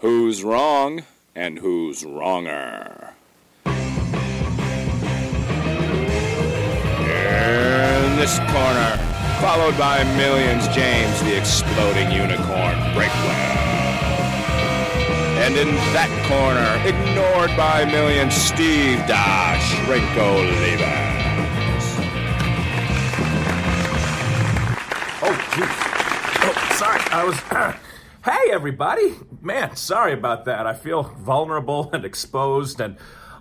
Who's wrong and who's wronger? In this corner, followed by millions, James the exploding unicorn Breakwell. And in that corner, ignored by millions, Steve Dash Levens. Oh, jeez. Oh, sorry. I was. hey, everybody. Man, sorry about that. I feel vulnerable and exposed and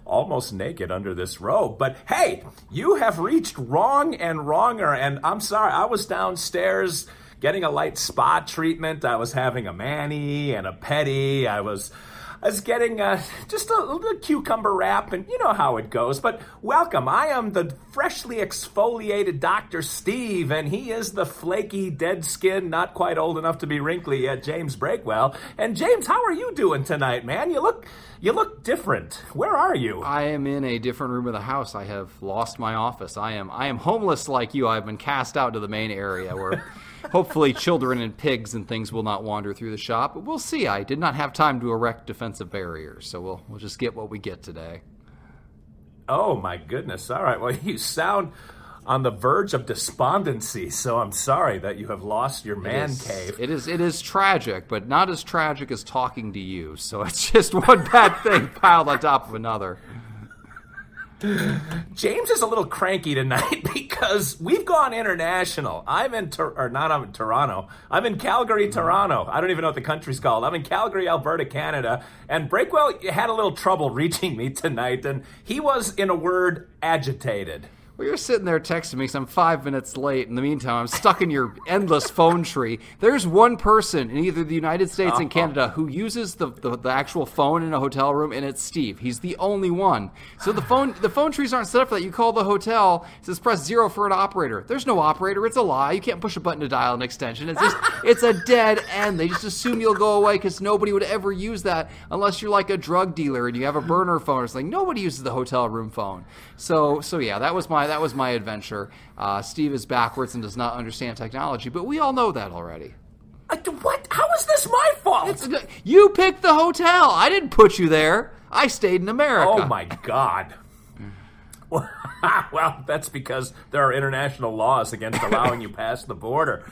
almost naked under this robe. But hey, you have reached wrong and wronger. And I'm sorry, I was downstairs getting a light spa treatment. I was having a mani and a pedi. I was. I was getting uh, just a little cucumber wrap, and you know how it goes. But welcome. I am the freshly exfoliated Dr. Steve, and he is the flaky, dead skin, not quite old enough to be wrinkly yet, James Breakwell. And James, how are you doing tonight, man? You look you look different. Where are you? I am in a different room of the house. I have lost my office. I am I am homeless like you. I've been cast out to the main area where hopefully children and pigs and things will not wander through the shop. But we'll see. I did not have time to erect defensive barriers, so we'll we'll just get what we get today. Oh my goodness. All right. Well, you sound on the verge of despondency, so I'm sorry that you have lost your man it is, cave. It is it is tragic, but not as tragic as talking to you. So it's just one bad thing piled on top of another. James is a little cranky tonight because we've gone international. I'm in, or not, I'm in Toronto. I'm in Calgary, Toronto. I don't even know what the country's called. I'm in Calgary, Alberta, Canada. And Breakwell had a little trouble reaching me tonight, and he was, in a word, agitated. Well, you're sitting there texting me because I'm five minutes late. In the meantime, I'm stuck in your endless phone tree. There's one person in either the United States and uh-huh. Canada who uses the, the, the, actual phone in a hotel room, and it's Steve. He's the only one. So the phone the phone trees aren't set up for that. You call the hotel, it says press zero for an operator. There's no operator. It's a lie. You can't push a button to dial an extension. It's just it's a dead end. They just assume you'll go away because nobody would ever use that unless you're like a drug dealer and you have a burner phone or something. Nobody uses the hotel room phone. So so yeah, that was my that was my adventure. Uh, Steve is backwards and does not understand technology, but we all know that already. Uh, what? How is this my fault? It's, you picked the hotel. I didn't put you there. I stayed in America. Oh my god. well, that's because there are international laws against allowing you past the border.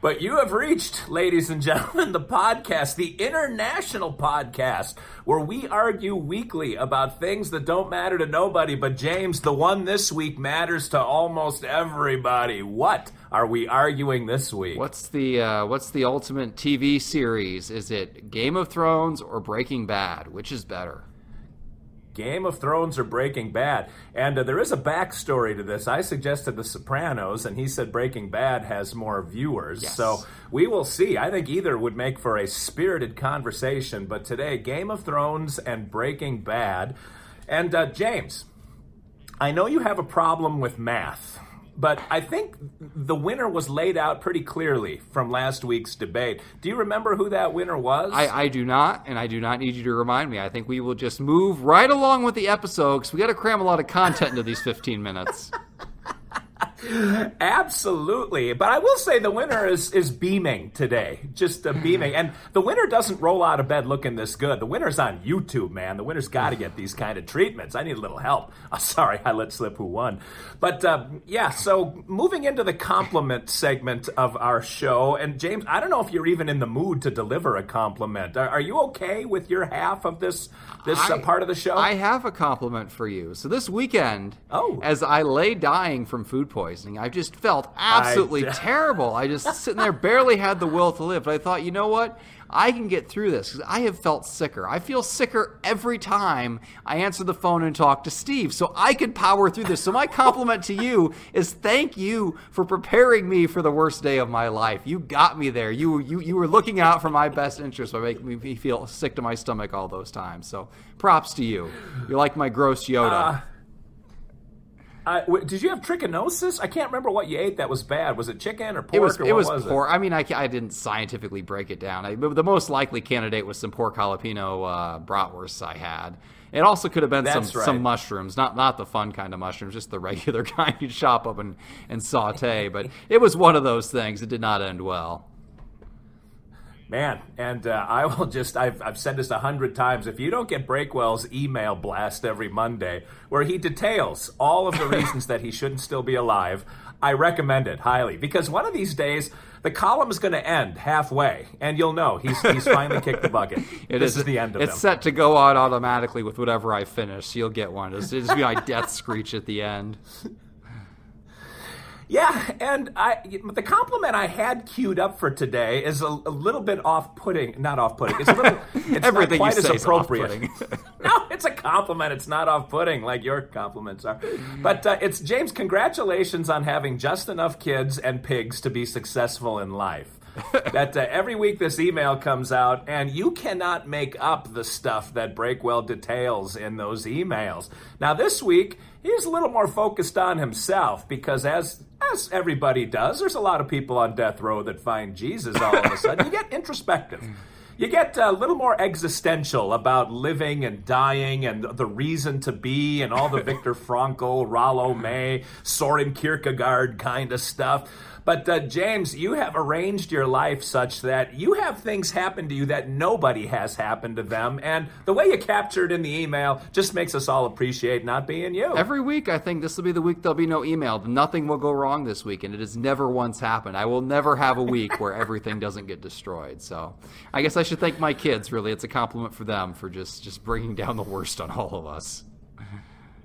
But you have reached, ladies and gentlemen, the podcast, the international podcast, where we argue weekly about things that don't matter to nobody. But James, the one this week matters to almost everybody. What are we arguing this week? What's the uh, What's the ultimate TV series? Is it Game of Thrones or Breaking Bad? Which is better? Game of Thrones or Breaking Bad. And uh, there is a backstory to this. I suggested The Sopranos, and he said Breaking Bad has more viewers. Yes. So we will see. I think either would make for a spirited conversation. But today, Game of Thrones and Breaking Bad. And uh, James, I know you have a problem with math but I think the winner was laid out pretty clearly from last week's debate. Do you remember who that winner was? I, I do not, and I do not need you to remind me. I think we will just move right along with the episode because we got to cram a lot of content into these 15 minutes. Absolutely, but I will say the winner is is beaming today, just uh, beaming, and the winner doesn't roll out of bed looking this good. The winner's on YouTube, man. The winner's got to get these kind of treatments. I need a little help. Oh, sorry, I let slip who won, but uh, yeah. So moving into the compliment segment of our show, and James, I don't know if you're even in the mood to deliver a compliment. Are, are you okay with your half of this this uh, part of the show? I have a compliment for you. So this weekend, oh, as I lay dying from food poisoning, I just felt absolutely I, terrible. I just sitting there barely had the will to live. But I thought, you know what? I can get through this because I have felt sicker. I feel sicker every time I answer the phone and talk to Steve. So I could power through this. So my compliment to you is thank you for preparing me for the worst day of my life. You got me there. You you you were looking out for my best interest by making me feel sick to my stomach all those times. So props to you. You're like my gross Yoda. Uh, uh, did you have trichinosis? I can't remember what you ate that was bad. Was it chicken or pork? It was. it was, was pork. It? I mean, I, I didn't scientifically break it down. I, the most likely candidate was some pork jalapeno uh, bratwursts I had. It also could have been some right. some mushrooms, not not the fun kind of mushrooms, just the regular kind you chop up and, and saute. But it was one of those things. It did not end well. Man, and uh, I will just, I've, I've said this a hundred times. If you don't get Breakwell's email blast every Monday, where he details all of the reasons that he shouldn't still be alive, I recommend it highly. Because one of these days, the column is going to end halfway, and you'll know he's, he's finally kicked the bucket. It this is, is the end of it. It's him. set to go on automatically with whatever I finish. You'll get one. It'll just be my death screech at the end. Yeah, and I the compliment I had queued up for today is a, a little bit off-putting. Not off-putting. It's a little. It's Everything not quite as appropriate. no, it's a compliment. It's not off-putting like your compliments are. But uh, it's James. Congratulations on having just enough kids and pigs to be successful in life. that uh, every week this email comes out, and you cannot make up the stuff that Breakwell details in those emails. Now, this week, he's a little more focused on himself because, as as everybody does, there's a lot of people on death row that find Jesus all of a sudden. You get introspective. You get a little more existential about living and dying and the reason to be and all the Viktor Frankl, Rollo May, Soren Kierkegaard kind of stuff. But uh, James, you have arranged your life such that you have things happen to you that nobody has happened to them. And the way you captured in the email just makes us all appreciate not being you. Every week, I think this will be the week there'll be no email. Nothing will go wrong this week, and it has never once happened. I will never have a week where everything doesn't get destroyed. So, I guess I should thank my kids. Really, it's a compliment for them for just just bringing down the worst on all of us.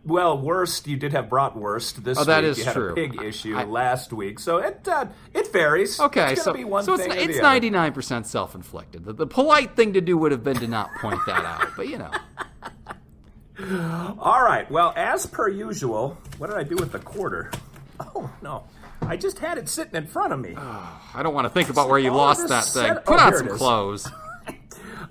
Well, worst you did have bratwurst this Oh, that week. is you had true. a pig issue I- last week, so it uh, it varies. Okay, it's so, so it's it's ninety nine percent self inflicted. The, the polite thing to do would have been to not point that out, but you know. All right. Well, as per usual, what did I do with the quarter? Oh no, I just had it sitting in front of me. I don't want to think about where you all lost that thing. set- Put oh, on some clothes.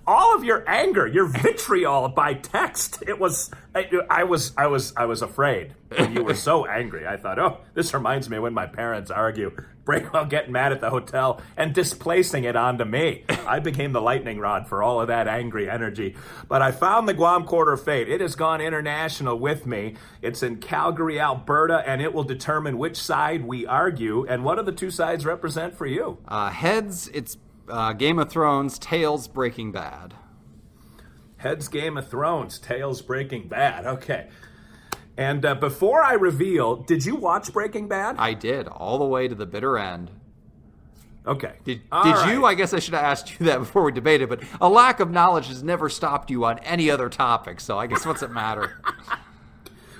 All of your anger, your vitriol by text. It was I, I was I was I was afraid you were so angry. I thought, "Oh, this reminds me when my parents argue. Breakwell getting mad at the hotel and displacing it onto me. I became the lightning rod for all of that angry energy. But I found the Guam Quarter of Fate. It has gone international with me. It's in Calgary, Alberta, and it will determine which side we argue and what do the two sides represent for you. Uh, heads, it's uh, Game of Thrones. Tails, Breaking Bad. Heads Game of Thrones, Tails Breaking Bad. Okay. And uh, before I reveal, did you watch Breaking Bad? I did all the way to the bitter end. okay. Did, All did right. you? I guess I should have asked you that before we debated, but a lack of knowledge has never stopped you on any other topic, so I guess what's it matter?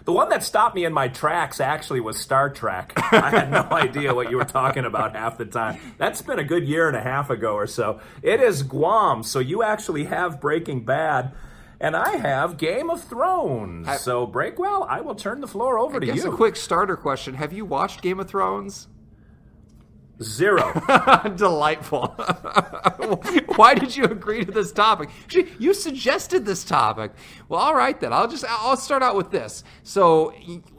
The one that stopped me in my tracks actually was Star Trek. I had no idea what you were talking about half the time. That's been a good year and a half ago or so. It is Guam, so you actually have Breaking Bad. And I have Game of Thrones. so, Breakwell, I will turn the floor over I to you. a quick starter question. Have you watched Game of Thrones? Zero. Delightful. Why did you agree to this topic? Actually, you suggested this topic. Well, all right then. I'll just I'll start out with this. So,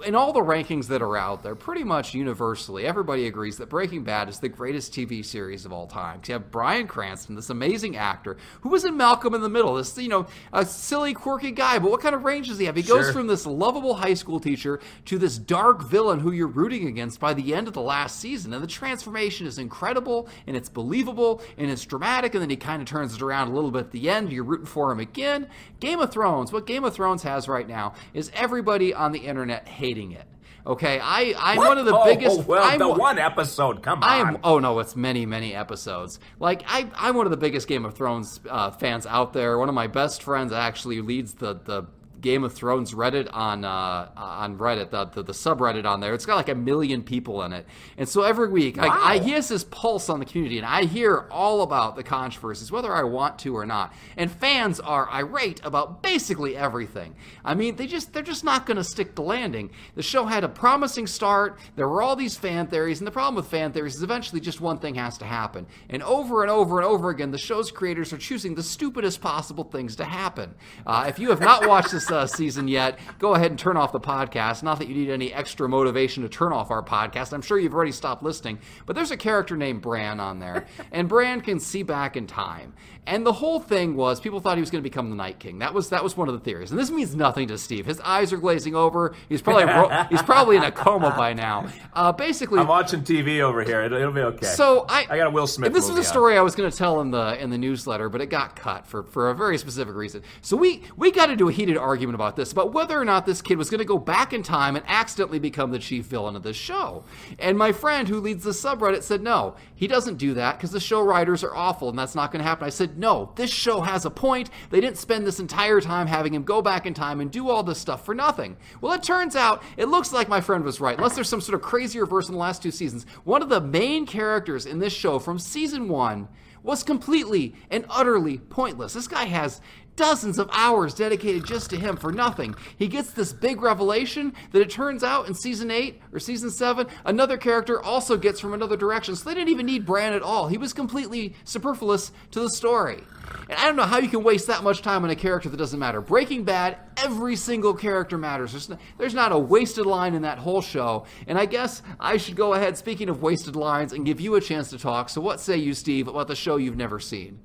in all the rankings that are out there, pretty much universally, everybody agrees that Breaking Bad is the greatest TV series of all time. You have Bryan Cranston, this amazing actor, who was in Malcolm in the Middle. This you know a silly, quirky guy, but what kind of range does he have? He goes Sure. from this lovable high school teacher to this dark villain who you're rooting against by the end of the last season. And the transformation is incredible and it's believable and it's dramatic. And then he kind of turns it around a little bit at the end. You're rooting for him again. Game of Thrones, what Game of Thrones has right now is everybody on the internet hating it. Okay, I, I'm What? one of the Oh, biggest. oh, well, I'm the one- episode. Come on. I am. Oh no, it's many, many episodes. Like I, I'm one of the biggest Game of Thrones uh, fans out there. One of my best friends actually leads the the Game of Thrones Reddit on uh, on Reddit, the, the the subreddit on there. It's got like a million people in it, and so every week, like, I, Wow. he has his pulse on the community, and I hear all about the controversies, whether I want to or not. And fans are irate about basically everything. I mean, they just they're just not going to stick the landing. The show had a promising start. There were all these fan theories, and the problem with fan theories is eventually just one thing has to happen. And over and over and over again, the show's creators are choosing the stupidest possible things to happen. Uh, if you have not watched this uh, season yet, go ahead and turn off the podcast. Not that you need any extra motivation to turn off our podcast. I'm sure you've already stopped listening. But there's a character named Bran on there, and Bran can see back in time. And the whole thing was people thought he was going to become the Night King. That was that was one of the theories. And this means nothing to Steve. His eyes are glazing over. He's probably ro- he's probably in a coma by now. Uh, basically, I'm watching TV over here. It'll, it'll be okay. So I, I got a Will Smith. This was a story I was going to tell in the in the newsletter, but it got cut for for a very specific reason. So we we got into a heated argument about this, about whether or not this kid was going to go back in time and accidentally become the chief villain of this show. And my friend who leads the subreddit said no, he doesn't do that because the show writers are awful, and that's not going to happen. I said no, this show has a point. They didn't spend this entire time having him go back in time and do all this stuff for nothing. Well, it turns out it looks like my friend was right, unless there's some sort of crazy reverse in the last two seasons. One of the main characters in this show from season one was completely and utterly pointless. This guy has dozens of hours dedicated just to him for nothing. He gets this big revelation that it turns out in season 8 or season 7, another character also gets from another direction. So they didn't even need Bran at all. He was completely superfluous to the story. And I don't know how you can waste that much time on a character that doesn't matter. Breaking Bad, every single character matters. There's not, there's not a wasted line in that whole show. And I guess I should go ahead, speaking of wasted lines, and give you a chance to talk. So, what say you, Steve, about the show you've never seen?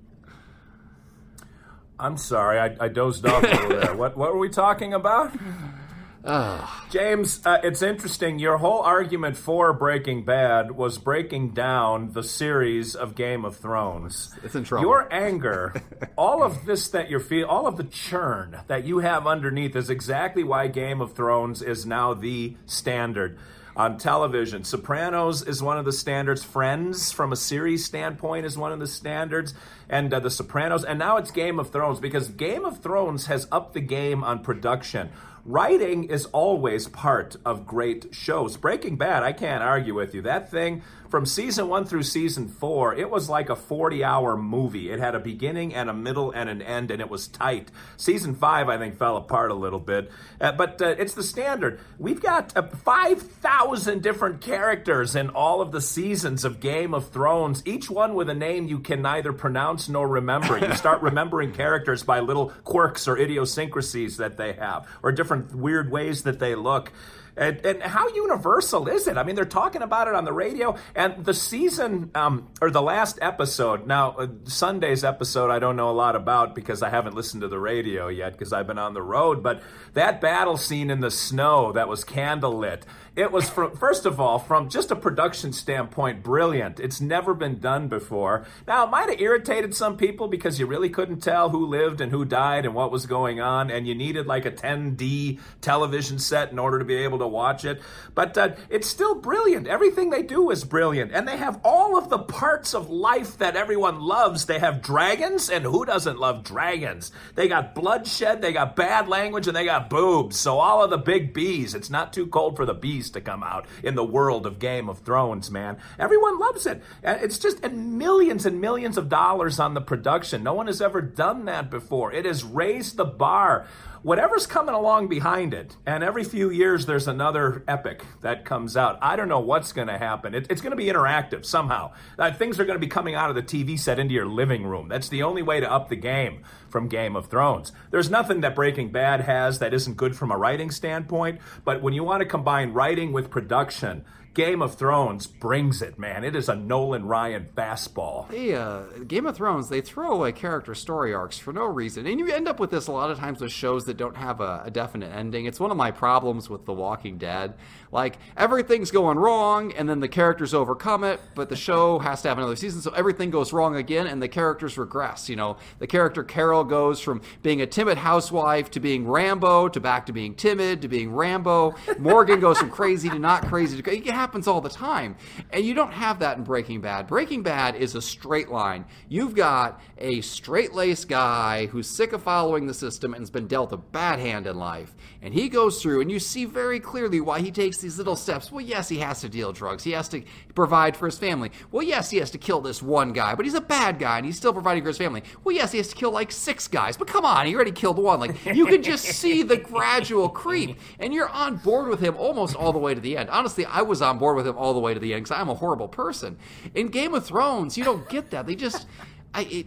I'm sorry, I, I dozed off over there. What what were we talking about? James, uh, it's interesting. Your whole argument for Breaking Bad was breaking down the series of Game of Thrones. It's in trouble. Your anger, all of this that you're feeling, all of the churn that you have underneath is exactly why Game of Thrones is now the standard on television. Sopranos is one of the standards. Friends, from a series standpoint, is one of the standards. And uh, The Sopranos. And now it's Game of Thrones because Game of Thrones has upped the game on production. Writing is always part of great shows. Breaking Bad, I can't argue with you. That thing, from season one through season four, it was like a 40 hour movie. It had a beginning and a middle and an end, and it was tight. Season five, I think, fell apart a little bit. Uh, but uh, it's the standard. We've got uh, 5,000 different characters in all of the seasons of Game of Thrones, each one with a name you can neither pronounce nor remember. You start remembering characters by little quirks or idiosyncrasies that they have, or different weird ways that they look. And, and, how universal is it? I mean, they're talking about it on the radio, and the season um, or the last episode. Now, uh, Sunday's episode, I don't know a lot about because I haven't listened to the radio yet because I've been on the road. But that battle scene in the snow that was candlelit, it was from first of all from just a production standpoint, brilliant. It's never been done before. Now, it might have irritated some people because you really couldn't tell who lived and who died and what was going on, and you needed like a 10D television set in order to be able to watch it. But uh, it's still brilliant. Everything they do is brilliant. And they have all of the parts of life that everyone loves. They have dragons, and who doesn't love dragons? They got bloodshed, they got bad language, and they got boobs. So all of the big bees. It's not too cold for the bees to come out in the world of Game of Thrones, man. Everyone loves it. It's just millions and millions of dollars on the production. No one has ever done that before. It has raised the bar whatever's coming along behind it, and every few years there's another epic that comes out. I don't know what's going to happen. It, it's going to be interactive somehow. Uh, things are going to be coming out of the TV set into your living room. That's the only way to up the game from Game of Thrones. There's nothing that Breaking Bad has that isn't good from a writing standpoint, but when you want to combine writing with production, Game of Thrones brings it, man. It is a Nolan Ryan fastball. They, uh, Game of Thrones, they throw away character story arcs for no reason. And you end up with this a lot of times with shows that don't have a, a definite ending. It's one of my problems with The Walking Dead. Like, everything's going wrong, and then the characters overcome it, but the show has to have another season, so everything goes wrong again, and the characters regress. You know, the character Carol goes from being a timid housewife to being Rambo to back to being timid to being Rambo. Morgan goes from crazy to not crazy to. It happens all the time. And you don't have that in Breaking Bad. Breaking Bad is a straight line. You've got a straight laced guy who's sick of following the system and has been dealt a bad hand in life. And he goes through, and you see very clearly why he takes these little steps. Well, yes, he has to deal drugs, he has to provide for his family. Well, yes, he has to kill this one guy, but he's a bad guy and he's still providing for his family. Well, yes, he has to kill like six guys, but come on, he already killed one. Like, you can just see the gradual creep, and you're on board with him almost all the way to the end. Honestly, I was on board with him all the way to the end because I'm a horrible person. In Game of Thrones, you don't get that. They just, I, it,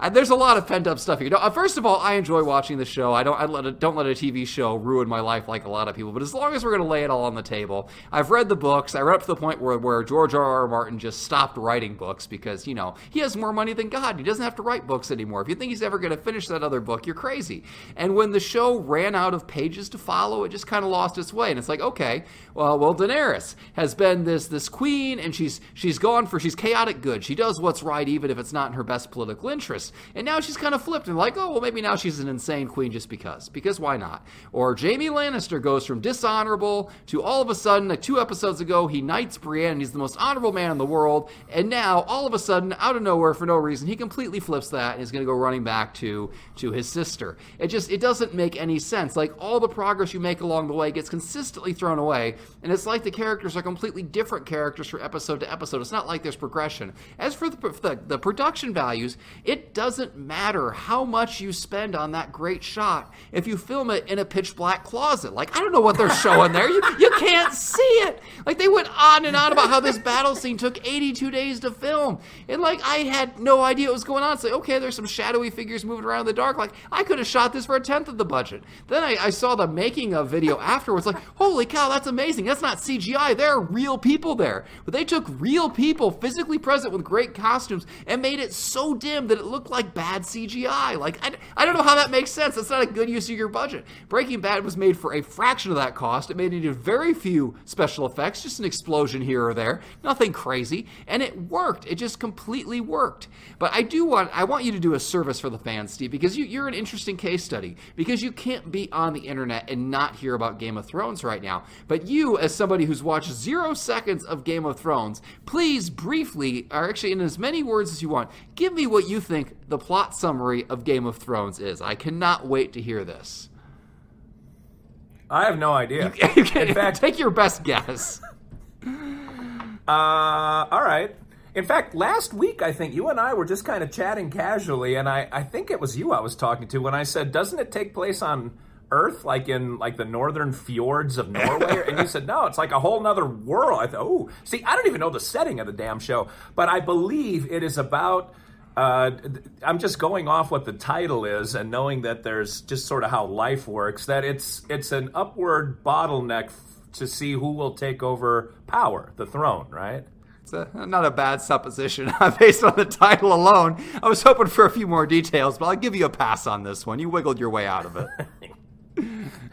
I, there's a lot of pent up stuff here. Uh, first of all, I enjoy watching the show. I don't I let a, don't let a TV show ruin my life like a lot of people. But as long as we're going to lay it all on the table, I've read the books. I read up to the point where where George R. R. Martin just stopped writing books because you know he has more money than God. He doesn't have to write books anymore. If you think he's ever going to finish that other book, you're crazy. And when the show ran out of pages to follow, it just kind of lost its way. And it's like, okay, well, well, Daenerys has been this this queen, and she's she's gone for she's chaotic good. She does what's right, even if it's not in her best political interest. And now she's kind of flipped and like, oh, well, maybe now she's an insane queen just because. Because why not? Or Jaime Lannister goes from dishonorable to all of a sudden, like two episodes ago, he knights Brienne, and he's the most honorable man in the world. And now, all of a sudden, out of nowhere, for no reason, he completely flips that and is going to go running back to to his sister. It just it doesn't make any sense. Like all the progress you make along the way gets consistently thrown away, and it's like the characters are completely different characters from episode to episode. It's not like there's progression. As for the, the, the production values, it doesn't matter how much you spend on that great shot if you film it in a pitch black closet. Like I don't know what they're showing there. You you can't see it. Like they went on and on about how this battle scene took 82 days to film, and like I had no idea what was going on. It's like okay, there's some shadowy figures moving around in the dark. Like I could have shot this for a tenth of the budget. Then I, I saw the making of video afterwards. Like holy cow, that's amazing. That's not CGI. There are real people there, but they took real people physically present with great costumes and made it so dim that it looked like bad CGI. Like I, I don't know how that makes sense. That's not a good use of your budget. Breaking Bad was made for a fraction of that cost. It made needed very few special effects, just an explosion here or there, nothing crazy, and it worked. It just completely worked. But I do want I want you to do a service for the fans, Steve, because you, you're an interesting case study. Because you can't be on the internet and not hear about Game of Thrones right now. But you, as somebody who's watched zero seconds of Game of Thrones, please briefly, or actually in as many words as you want, give me what you think the plot summary of Game of Thrones is. I cannot wait to hear this. I have no idea. You can, in fact, take your best guess. Uh, all right. In fact, last week I think you and I were just kind of chatting casually, and I, I think it was you I was talking to when I said, "Doesn't it take place on Earth, like in like the northern fjords of Norway?" and you said, "No, it's like a whole nother world." I thought, "Oh, see, I don't even know the setting of the damn show, but I believe it is about." Uh, I'm just going off what the title is and knowing that there's just sort of how life works. That it's it's an upward bottleneck to see who will take over power, the throne, right? It's a, not a bad supposition based on the title alone. I was hoping for a few more details, but I'll give you a pass on this one. You wiggled your way out of it.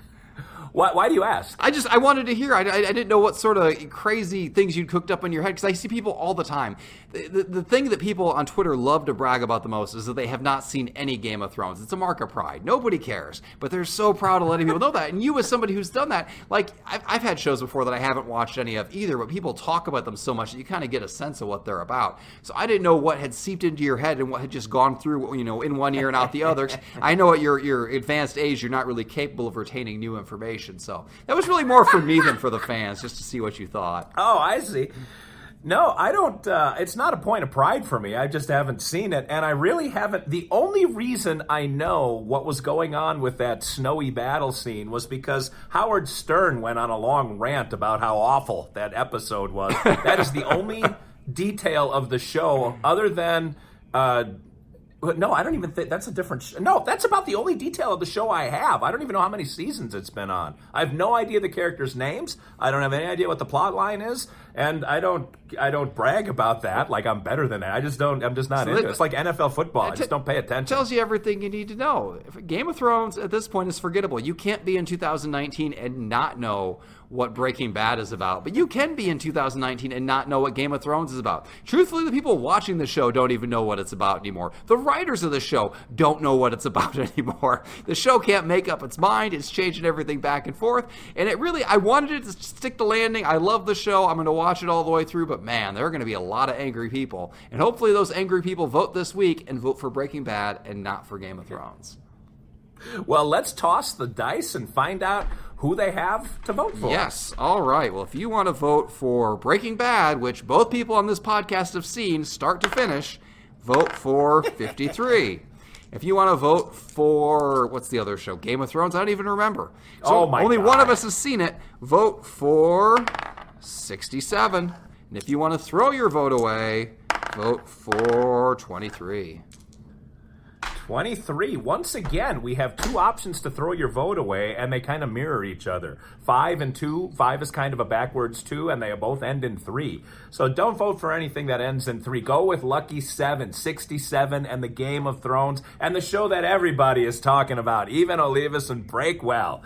Why, why do you ask? I just I wanted to hear. I, I, didn't know what sort of crazy things you'd cooked up in your head because I see people all the time. The, the, the, thing that people on Twitter love to brag about the most is that they have not seen any Game of Thrones. It's a mark of pride. Nobody cares, but they're so proud of letting people know that. And you, as somebody who's done that, like I've, I've had shows before that I haven't watched any of either, but people talk about them so much that you kind of get a sense of what they're about. So I didn't know what had seeped into your head and what had just gone through, you know, in one ear and out the other. I know at your your advanced age, you're not really capable of retaining new information. So that was really more for me than for the fans, just to see what you thought. Oh, I see. No, I don't. Uh, it's not a point of pride for me. I just haven't seen it, and I really haven't. The only reason I know what was going on with that snowy battle scene was because Howard Stern went on a long rant about how awful that episode was. that is the only detail of the show, other than. Uh, no, I don't even think that's a different. Sh- no, that's about the only detail of the show I have. I don't even know how many seasons it's been on. I have no idea the characters' names. I don't have any idea what the plot line is, and I don't. I don't brag about that like I'm better than that. I just don't. I'm just not so into it. It's like NFL football. I just don't pay attention. It tells you everything you need to know. Game of Thrones at this point is forgettable. You can't be in 2019 and not know what Breaking Bad is about, but you can be in 2019 and not know what Game of Thrones is about. Truthfully, the people watching the show don't even know what it's about anymore. The writers of the show don't know what it's about anymore. The show can't make up its mind. It's changing everything back and forth. And it really, I wanted it to stick the landing. I love the show. I'm going to watch it all the way through, but man, there are going to be a lot of angry people. And hopefully, those angry people vote this week and vote for Breaking Bad and not for Game of Thrones. Well, let's toss the dice and find out who they have to vote for. Yes. All right. Well, if you want to vote for Breaking Bad, which both people on this podcast have seen start to finish, vote for 53. if you want to vote for what's the other show? Game of Thrones? I don't even remember. So oh my only God. one of us has seen it. Vote for 67. And if you want to throw your vote away, vote for 23. 23. Once again, we have two options to throw your vote away, and they kind of mirror each other. Five and two. Five is kind of a backwards two, and they both end in three. So don't vote for anything that ends in three. Go with Lucky Seven, 67, and the Game of Thrones, and the show that everybody is talking about, even Olivas and Breakwell.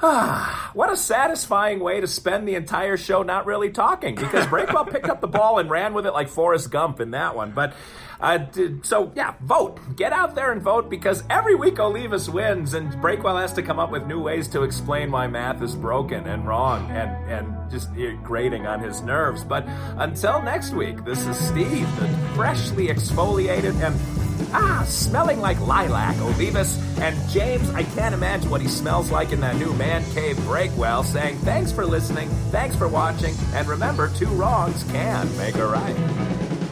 What a satisfying way to spend the entire show not really talking because Breakwell picked up the ball and ran with it like Forrest Gump in that one. But uh, so yeah, vote. Get out there and vote because every week Olivas wins and Breakwell has to come up with new ways to explain why math is broken and wrong and, and just grating on his nerves. But until next week, this is Steve, the freshly exfoliated and Ah, smelling like lilac, Olivas. And James, I can't imagine what he smells like in that new man cave breakwell, saying thanks for listening, thanks for watching, and remember, two wrongs can make a right.